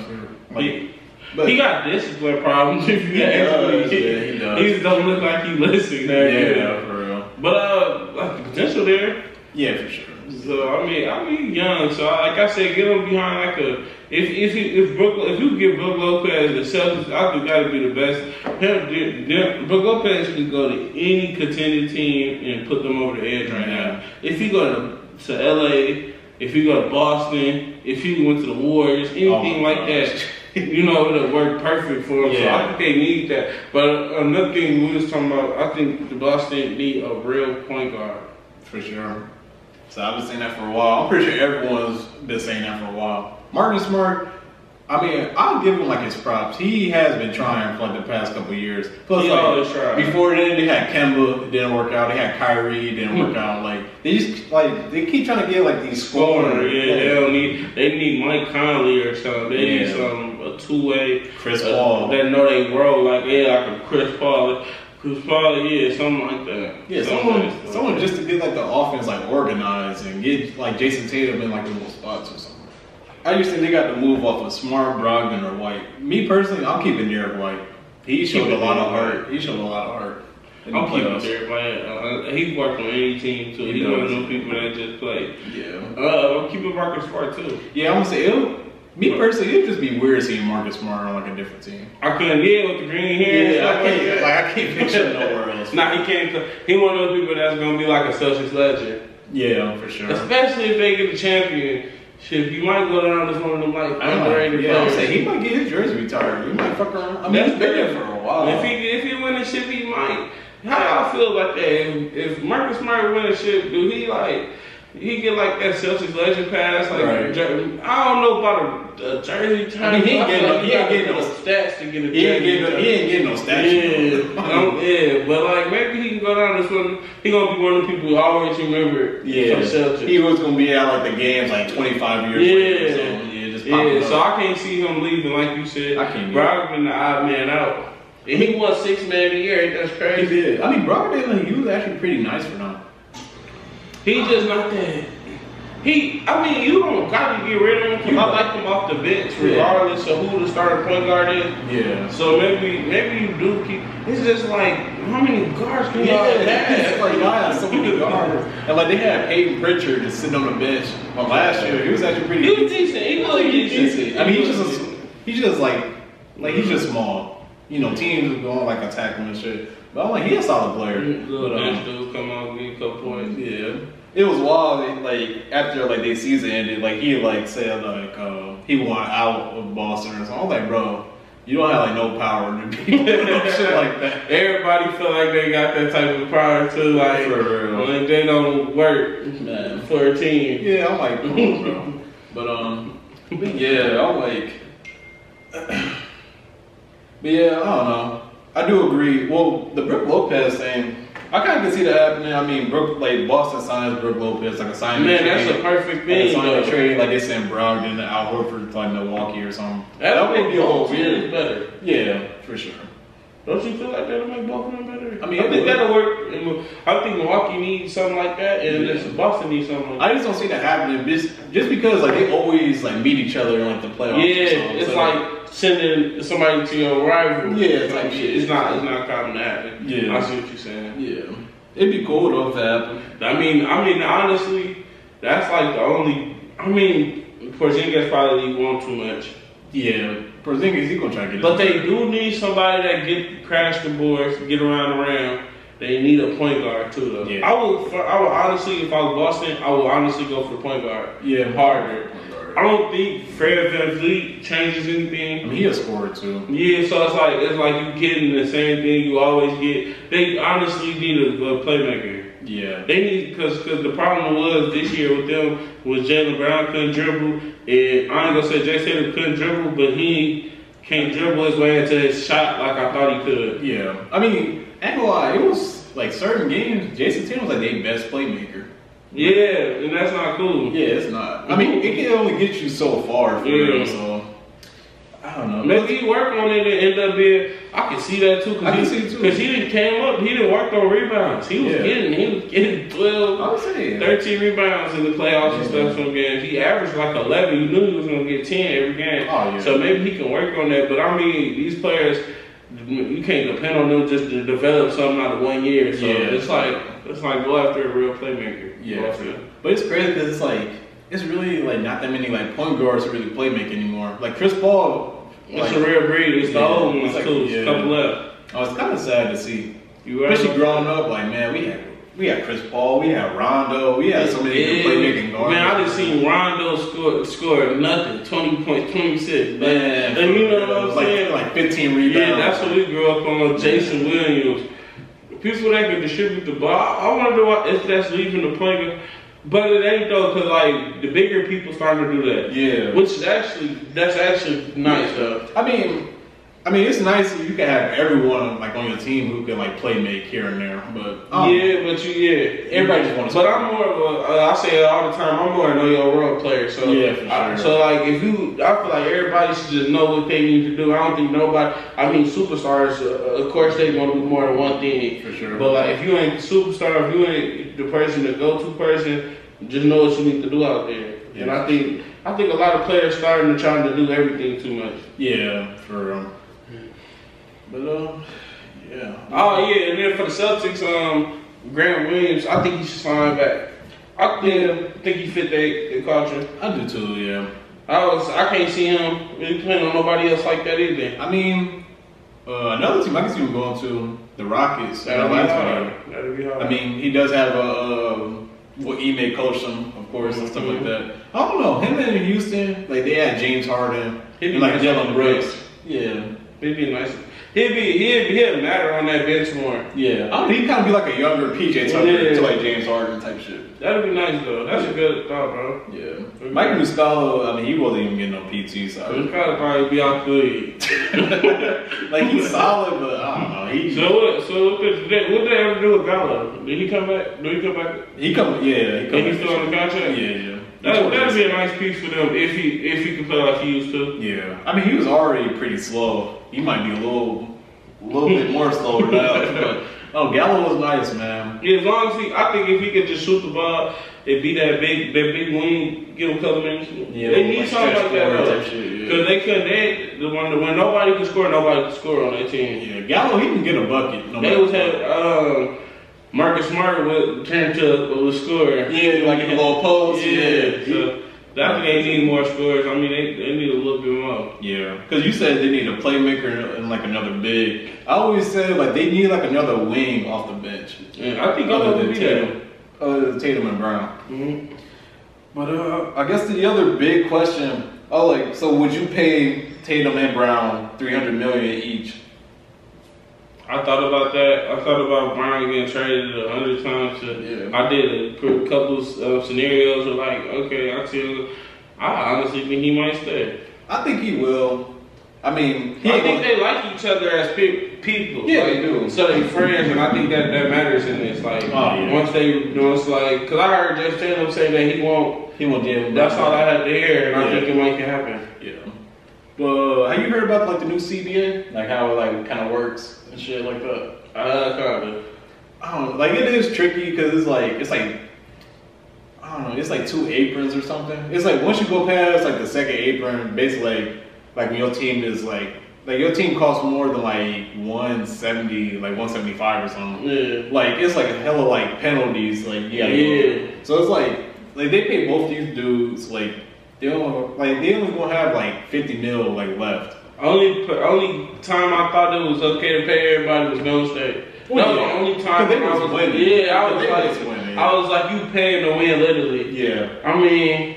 Like, He- but he got discipline problems. If you He does, me. yeah, he does. He just don't look like he listening. that yeah, for real. But uh, like the potential there. Yeah, for sure. So I mean, I mean, young. So like I said, get him behind like a. If if he, if Brook, if you give Brook Lopez the Celtics, I think that'd be the best. Him, them- Brook Lopez could go to any contending team and put them over the edge right now. If he go to, to LA, if he go to Boston, if he went to the Warriors, anything Oh like that, you know, it'll work perfect for him. So I think they need that. But another thing we was talking about, I think the Boston need a real point guard. For sure. So I've been saying that for a while. I'm pretty sure everyone's been saying that for a while. Marcus Smart, I mean, I'll give him like his props. He has been trying for like the past couple years. Plus, He like, before then they had Kemba, it didn't work out. They had Kyrie, it didn't work hmm. out. Like they just like they keep trying to get like these Scorer, scorers. yeah, they don't need. They need Mike Conley or something. They need some a two way. Chris uh, Paul. That know they grow like yeah, like a Chris Paul. Chris probably yeah, something like that. Yeah, Something someone, like that. someone just to get like the offense like organized and get like Jayson Tatum in like the little spots or something. I just think they got to move off of Smart, Brogdon, or White. Me personally, I'm keeping Derrick White. He showed Keep a lot of Derrick heart. He showed a lot of heart. I'm keeping. Derrick White. Uh, he worked on any team too. He He's one of them people that just play. Yeah. Uh, I'm keeping Marcus Smart too. Yeah, I'm gonna say it'll. Me personally, it'd just be weird seeing Marcus Smart on like a different team. I couldn't get with the green hair. Yeah, I can't. that. Like I can't picture him nowhere else. Nah, he can't. He one of those people that's gonna be like a Celtics legend, Yeah, for sure. especially if they get the championship. You might go down as one of them like I don't know. underrated Yeah, players. saying he might get his jersey retired. He might fuck around. I mean, That's he's been there for a while. If he if he win the ship, he might. How y'all feel about that? If, if Marcus Smart win a ship, do he like? He get like that Celtics legend pass, like Right. jer- I don't know about a, a jersey. I mean, he ain't getting like he ain't getting get no- stats to get a he ain't jersey. getting no, he ain't getting no statue. Yeah, um, yeah, but like maybe he can go down this one. He gonna be one of the people who always remember Yeah, from Celtics. he was gonna be out like the games like 25 years Yeah. later. So yeah, just Yeah, up. so I can't see him leaving like you said. I can't Brogdon the odd man out. And he won six man a year. That's crazy. he crazy. did. I mean, Brogdon, he was actually pretty nice for them. He just not that. He, I mean, you don't got to get rid of him. You I like him off the bench, Yeah. regardless of who the starting point guard is. Yeah. So maybe, maybe you do keep. It's just like how many guards can y'all Yeah, have? like y'all have so many guards, and like they had Payton Pritchard just sitting on the bench. Well, last year he was actually pretty. He was decent. He was decent. I mean, he's He just he's just like like he's just small. You know, teams are going like attack him and shit. But I'm like, he's a solid player. Little But, um, bench dude come out get a couple points. Yeah. It was wild. Like after like their season ended, like he like said like uh, he want out of Boston or something. I was like, bro, you don't have like no power to be shit like that. Everybody feel like they got that type of power too, like For real. when they don't work Man. for a team. Yeah, I'm like, on, bro. But um, but yeah, I'm like, but yeah, I don't know. I do agree. Well, the Brook Lopez thing, I kind of can see that happening. I mean, Brook, like Boston signs Brook Lopez like a sign. Man, that's a perfect thing. Like a thing. sign trade, like they sent Brogdon to Al Horford to like Milwaukee or something. That would would a whole awesome. better. Yeah, for sure. Don't you feel like that'll make both of them better? I mean, I think that'll work. I think Milwaukee needs something like that, and Yeah. Boston needs something. Like I just don't see that happening. Just just because like they always like meet each other in like the playoffs. or yeah, it's So, like sending somebody to your rival. Yeah, it's like- shit. it's not it's not common to happen. Yeah. I see what you're saying. yeah, it'd be cool though if that happened. I mean, I mean, honestly, that's like the only. I mean, Porzingis probably won too much, Yeah, Porzingis, he gonna try to get. but they do need somebody that get crash the boards, get around the rim. They need a point guard too, though. Yeah. I would, I would honestly, if I was Boston, I would honestly go for the point guard. yeah harder. I don't think Fred VanVleet changes anything. I mean, he a scorer too. Yeah, so it's like it's like you getting the same thing you always get. They honestly need a, a playmaker. Yeah, They need because because the problem was this year with them was Jaylen Brown couldn't dribble, and I ain't gonna say Jay Taylor couldn't dribble, but he can't dribble his way into his shot like I thought he could. yeah. I mean, ain't gonna lie, it was like certain games. Jayson Tatum was like their best playmaker. Yeah, and that's not cool. Yeah, it's not. I mean, it can only get you so far for Yeah. real. So I don't know. Maybe he worked on it and end up being. I can see that too. Cause I can he, see too. Because he didn't came up. He didn't work on rebounds. He was Yeah. getting. He was getting 12, I would say 13 rebounds in the playoffs and stuff from games. He averaged like 11. You knew he was going to get 10 every game. Oh, yeah. So maybe he can work on that. But I mean, these players, you can't depend on them just to develop something out of one year. So Yeah. it's like it's like go after a real playmaker. Yeah, but it's crazy because it's like it's really like not that many like point guards to really play make anymore. Like Chris Paul, It's a real breed. It's the Yeah. old ones It's like- too. yeah. Couple left. oh, it's kind of sad to see. You? Especially growing up, like man, we had we had Chris Paul, we had Rondo, we had so many good playmaking guards. Man, I just seen Rondo score score nothing, twenty point twenty six. man, and you know what I'm like, saying? Like 15 rebounds. yeah, that's what we grew up on. Jason Williams, people that can distribute the ball. I wonder what if that's leaving the point guard. But it ain't though, cause like the bigger people starting to do that. Yeah. Which is actually that's actually nice though. I mean, I mean, it's nice you can have everyone like on your team who can like play make here and there, but um, yeah, but you yeah. Everybody just wanna But. I'm more of a, uh, I say it all the time. I'm more a know your role player. So Yeah, for I- sure. so like if you, I feel like everybody should just know what they need to do. I don't think nobody. I mean, superstars. Uh, of course, they gonna do more than one thing. For sure. But like if you ain't superstar, if you ain't the person, the go-to person, just know what you need to do out there. And I think I think a lot of players starting to trying to do everything too much. yeah, for um, but uh, Yeah. Oh yeah, and then for the Celtics, um, Grant Williams, I think he should sign back. I think, think he fit their culture. I do too. Yeah. I was I can't see him really playing on nobody else like that either. I mean, uh, another team I can see him going to the Rockets. That'd be hard. That'd be hard. I mean, he does have a um, what Ime coached him, of course, and stuff like Mhm. that. I don't know him in Houston. Like they had James Harden He'd be and like Jalen Brooks. Yeah. he'd be nice. He'd be he'd he'd matter on that bench more. Yeah, I mean, he kind of be like a younger PJ Tucker Yeah. to like James Harden type shit. That'd be nice though. That's a good thought, bro. Yeah, Mike Muscala, I mean, he wasn't even getting no PT, so gotta probably be out the like he's solid, but I don't know. He So what? So what did, they- what did they ever do with Gallo? Did he come back? Did he come back? he come, yeah, he come. Is he still on the contract? Yeah, yeah. That that'd be a nice piece for them if he if he could play like he used to. Yeah, I mean, he was already pretty slow. He might be a little, little bit more slower now. But oh, Gallo was nice, man. Yeah, as long as he, I think if he could just shoot the ball and be that big, that big wing, give him a couple minutes. Yeah, they need like something like that forward though. yeah. Cause they couldn't. They the one when nobody could score, nobody could score on that team. Yeah, Gallo, he can get a bucket. No They was had um, Marcus Smart would turn to a scorer. Yeah, like in the little post. Yeah, Yeah. so I think they need more scores. I mean, they, they need a little bit more. Yeah, because you said they need a playmaker and like another big. I always said like they need like another wing off the bench, And I think other other than would be. Tatum, other than Tatum and Brown. Mhm. But uh, I guess the other big question. Oh, like so, would you pay Tatum and Brown three hundred million each? I thought about that. I thought about Brian getting traded a hundred times. To, Yeah. I did a couple of uh, scenarios where like, okay, I see. I honestly think he might stay. I think he will. I mean, he I think gonna- they like each other as pe- people. Yeah, like, they do. So they friends, and I think that that matters in this. Like, Oh, yeah. once they, you know, it's like, cause I heard Jeff Tatum say that he won't. he won't Jaylen. That's all I had to hear, and I Yeah. think it might can happen. Yeah. But have you heard about like the new CBA? Like how it like kind of works and shit like that. Uh, kind of. I don't know. Like it is tricky because it's like it's like I don't know. It's like two aprons or something. It's like once you go past like the second apron, basically like, like when your team is like like your team costs more than like one seventy, like one seventy five or something. Yeah. Like it's like a hella like penalties. Like yeah, Yeah. So it's like like they pay both these dudes like they don't like they only gonna have like fifty mil like left. Only only time I thought it was okay to pay everybody was Golden State. Well, that was yeah. the only time I was winning. Yeah, I was like, winning. I was like, you paying to win, literally. Yeah. I mean,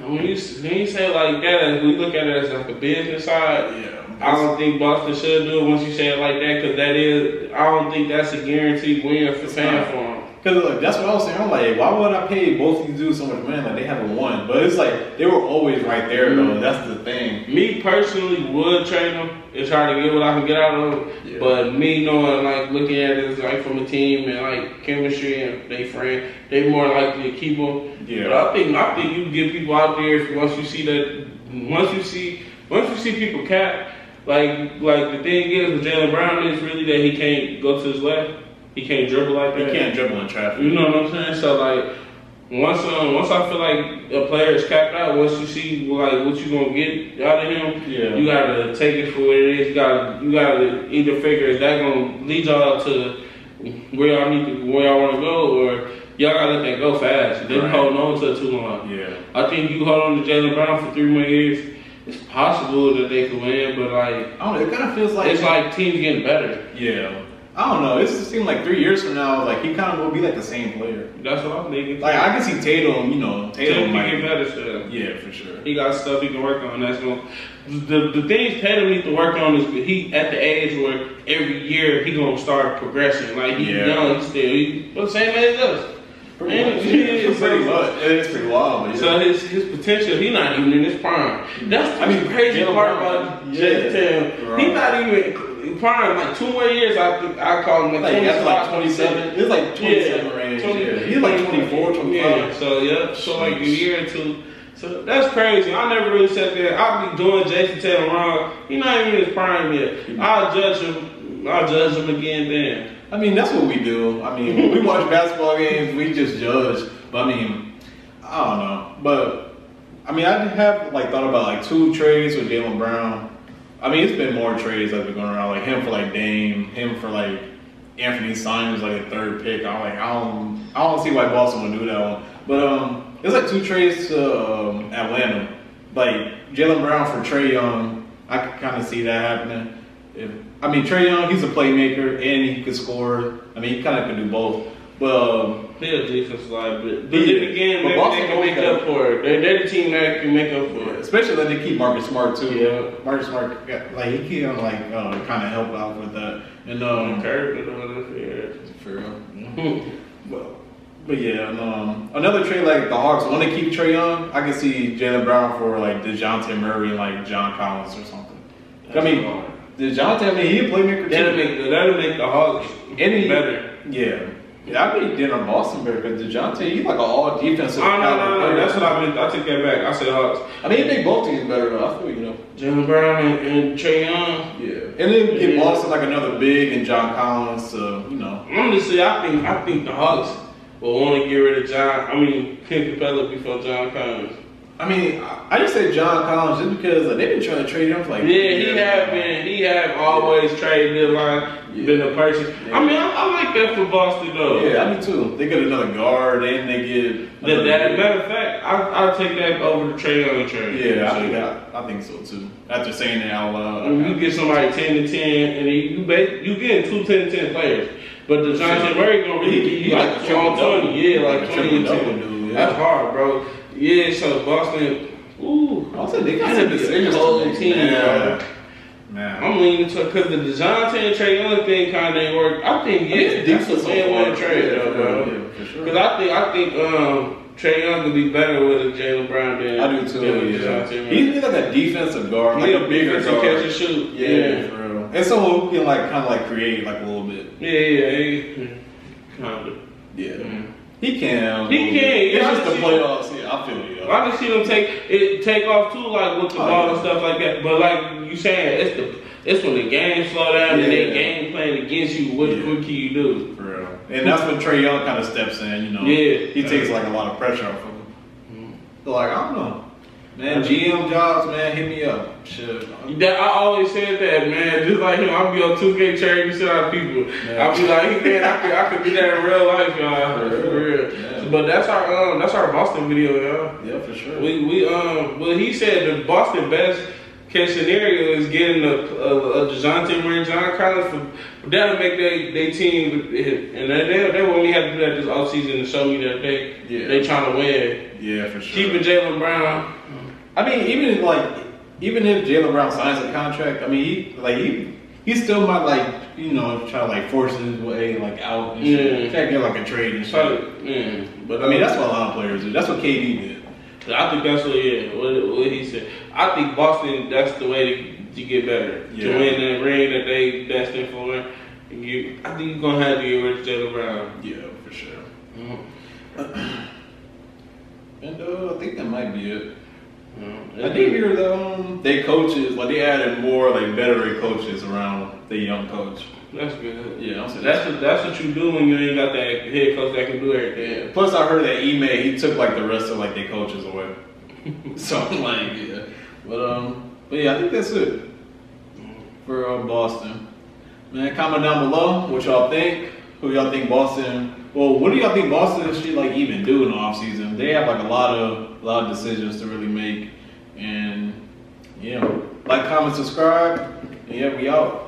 when you when you say it like that, we look at it as like a business side. Yeah. I don't think Boston should do it once you say it like that, because that is, I don't think that's a guaranteed win for fan for them. Cause like, that's what I was saying. I'm like, why would I pay both these dudes so much money? Like they haven't won, but it's like they were always right there though. Mm-hmm. That's the thing. Me personally would trade them and try to get what I can get out of them. Yeah. But me knowing, like, looking at it like from a team and like chemistry and they friend, they more likely to keep them. Yeah. But I think I think you get people out there once you see that once you see once you see people cap. Like like the thing is with Jaylen Brown is really that he can't go to his left. He can't dribble like that. can't dribble in traffic. You know what I'm saying? So like once um once I feel like a player is capped out, once you see like what you gonna get out of him, Yeah. you gotta take it for what it is. You gotta you gotta either figure is that gonna lead y'all to where y'all need to where y'all wanna go or y'all gotta let that go fast. They Right. holding on to it too long. Yeah. I think you hold on to Jaylen Brown for three more years, it's possible that they could win, but like I don't know. It kind of feels like it's like teams getting better. yeah. I don't know. It just seems like three years from now, like he kind of will be like the same player. That's what I'm thinking. Like I can see Tatum. You know, Tatum Tatum might get better still. Yeah, for sure. He got stuff he can work on. That's going the the things Tatum needs to work on is he at the age where every year he gonna start progressing. Like he's Yeah. young still. He well, same age as us. Pretty Man, much. yeah, It's pretty much. It's pretty wild, but yeah. So his his potential, he's not even in his prime. That's I I mean, crazy Jalen part about yeah. Jayson Tatum. Right. He not even prime. Like two more years, I I call him like, like after like 27, it's like 27 range. Yeah. He's like 24, 25. Yeah, so yeah, so like a year or two. So that's crazy. I never really sat there. I'll be doing Jayson Tatum wrong. He's not even in his prime yet. Hmm. I'll judge him. I'll judge him again then. I mean, that's what we do. I mean, we watch basketball games, we just judge. But I mean, I don't know. But I mean, I have like thought about like two trades with Jaylen Brown. I mean, it's been more trades that have been going around, like him for like Dame, him for like Anthony Simons, like a third pick. I'm like, I don't, I don't see why Boston would do that one. But um, it's like two trades to um, Atlanta, like Jaylen Brown for Trae Young. I can kind of see that happening. If, I mean, Trae Young, he's a playmaker and he could score. I mean, he kind of can do both. But um, They're a defensive liability. But Yeah. then again, But Boston they can make up for it. They're, they're the team that can make up for it. especially that they keep Marcus Smart too. Yeah. Marcus Smart, like he can like uh, kind of help out with that. And um, Curry, they're doing it for real. fair. Well, but yeah, and, um, another trade like the Hawks want to keep Trae Young. I can see Jaylen Brown for like Dejounte Murray and like John Collins or something. I mean, Dejounte, I mean, he a playmaker That'll too. make the, that'll make the Hawks Any- better. Yeah, yeah, I mean, dinner Boston better because Dejounte, he's like an all defensive. Oh no, no, caliber no, player. that's what I've been. I take that back. I said Hawks. I mean, he make both teams better. Though. I feel you know. Jaylen Brown and, and Trae Young. Yeah, and then get Yeah. Boston like another big and John Collins. So you know. Honestly, I think I think the Hawks will want to get rid of John. I mean, Clint Capela before John Collins. I mean, I just say John Collins just because like, they've been trying to trade him for like. Yeah, he have been. He have always traded deadline. Yeah. Been a purchase. Yeah. I mean, I, I like that for Boston though. Yeah, I do too. They get another guard and they get. That, that, matter of fact, I I'll take that over the trade on the trade. yeah, I think I, I think so too. After saying that out loud, When you get somebody ten to ten, and you bet you getting two 10 to ten players, but the Johnson Murray gonna really give you like like a strong triple-double. twenty, yeah, Like like twenty and triple-double ten. dude, yeah. That's hard, bro. Yeah, so Boston, ooh, I'll say they got That'd some be a decisions to make. team, man. bro. Man. I'm leaning to because the Dejounte and Trae Young thing kind of ain't work. I think yeah, I mean, that's deep a win-win trade yeah, though, bro. Yeah, sure. Because I think I think um, Trae Young could be better with a Jaylen Brown than I do too. than Yeah. DeJounte Murray. He's like a defensive guard, like a bigger defensive guard. catch and shoot. Yeah, Yeah, for real. And someone who can like kind of like create like a little bit. yeah, yeah. he- Kind of. Yeah. Mm. He can. He can, It's yeah, just the playoffs. Yeah, I feel you. yo. I can see them take it take off too, like with the Oh, ball yeah. and stuff like that. But like you saying, it's the it's when the game slow down and they game playing against you. What, Yeah. what can you do? For real. And that's when Trae Young kind of steps in, you know. Yeah. He takes like a lot of pressure off of him. So like, I don't know. Man, GM jobs, man, hit me up. Shit. That, I always said that, man. Just like him, I'll be on 2K trading shit out of people. Yeah. I'll be like, man, I could, I could be that in real life, y'all. For For real. But that's our um, that's our Boston video, y'all. Yeah, for sure. We we um well he said the Boston best case scenario is getting a a, a Dejounte Murray, John Collins for that'll make they they team and they they they only have to do that this offseason to show me that they Yeah. they trying to win. yeah, for sure. Keeping Jaylen Brown. I mean, even if, like, even if Jaylen Brown signs a contract, I mean, he like he he still might like you know try to like force his way like out and shit. Yeah. Try to get like a trade and shit. yeah, but I mean, that's what a lot of players do. That's what KD did. I think that's what yeah what, what he said. I think Boston that's the way to, to get better Yeah. to win that ring that they destined for. You, I think you're gonna have to get rid of Jaylen Brown. Yeah, for sure. Mhm. And uh, I think that might be it. Mhm. I did hear that um, they coaches like they added more like veteran coaches around the young coach. That's good. Yeah, I'm saying That's what that's what you do when you ain't got that head coach that can do everything. Plus, I heard that email he took like the rest of like their coaches away. so I'm like, yeah, but um, but yeah, I think that's it for uh, Boston. Man, comment down below what y'all think. Who y'all think Boston? Well, what do y'all think Boston should like even do in the offseason? They have like a lot of a lot of decisions to really make, and yeah, like, comment, subscribe. And yeah, we out.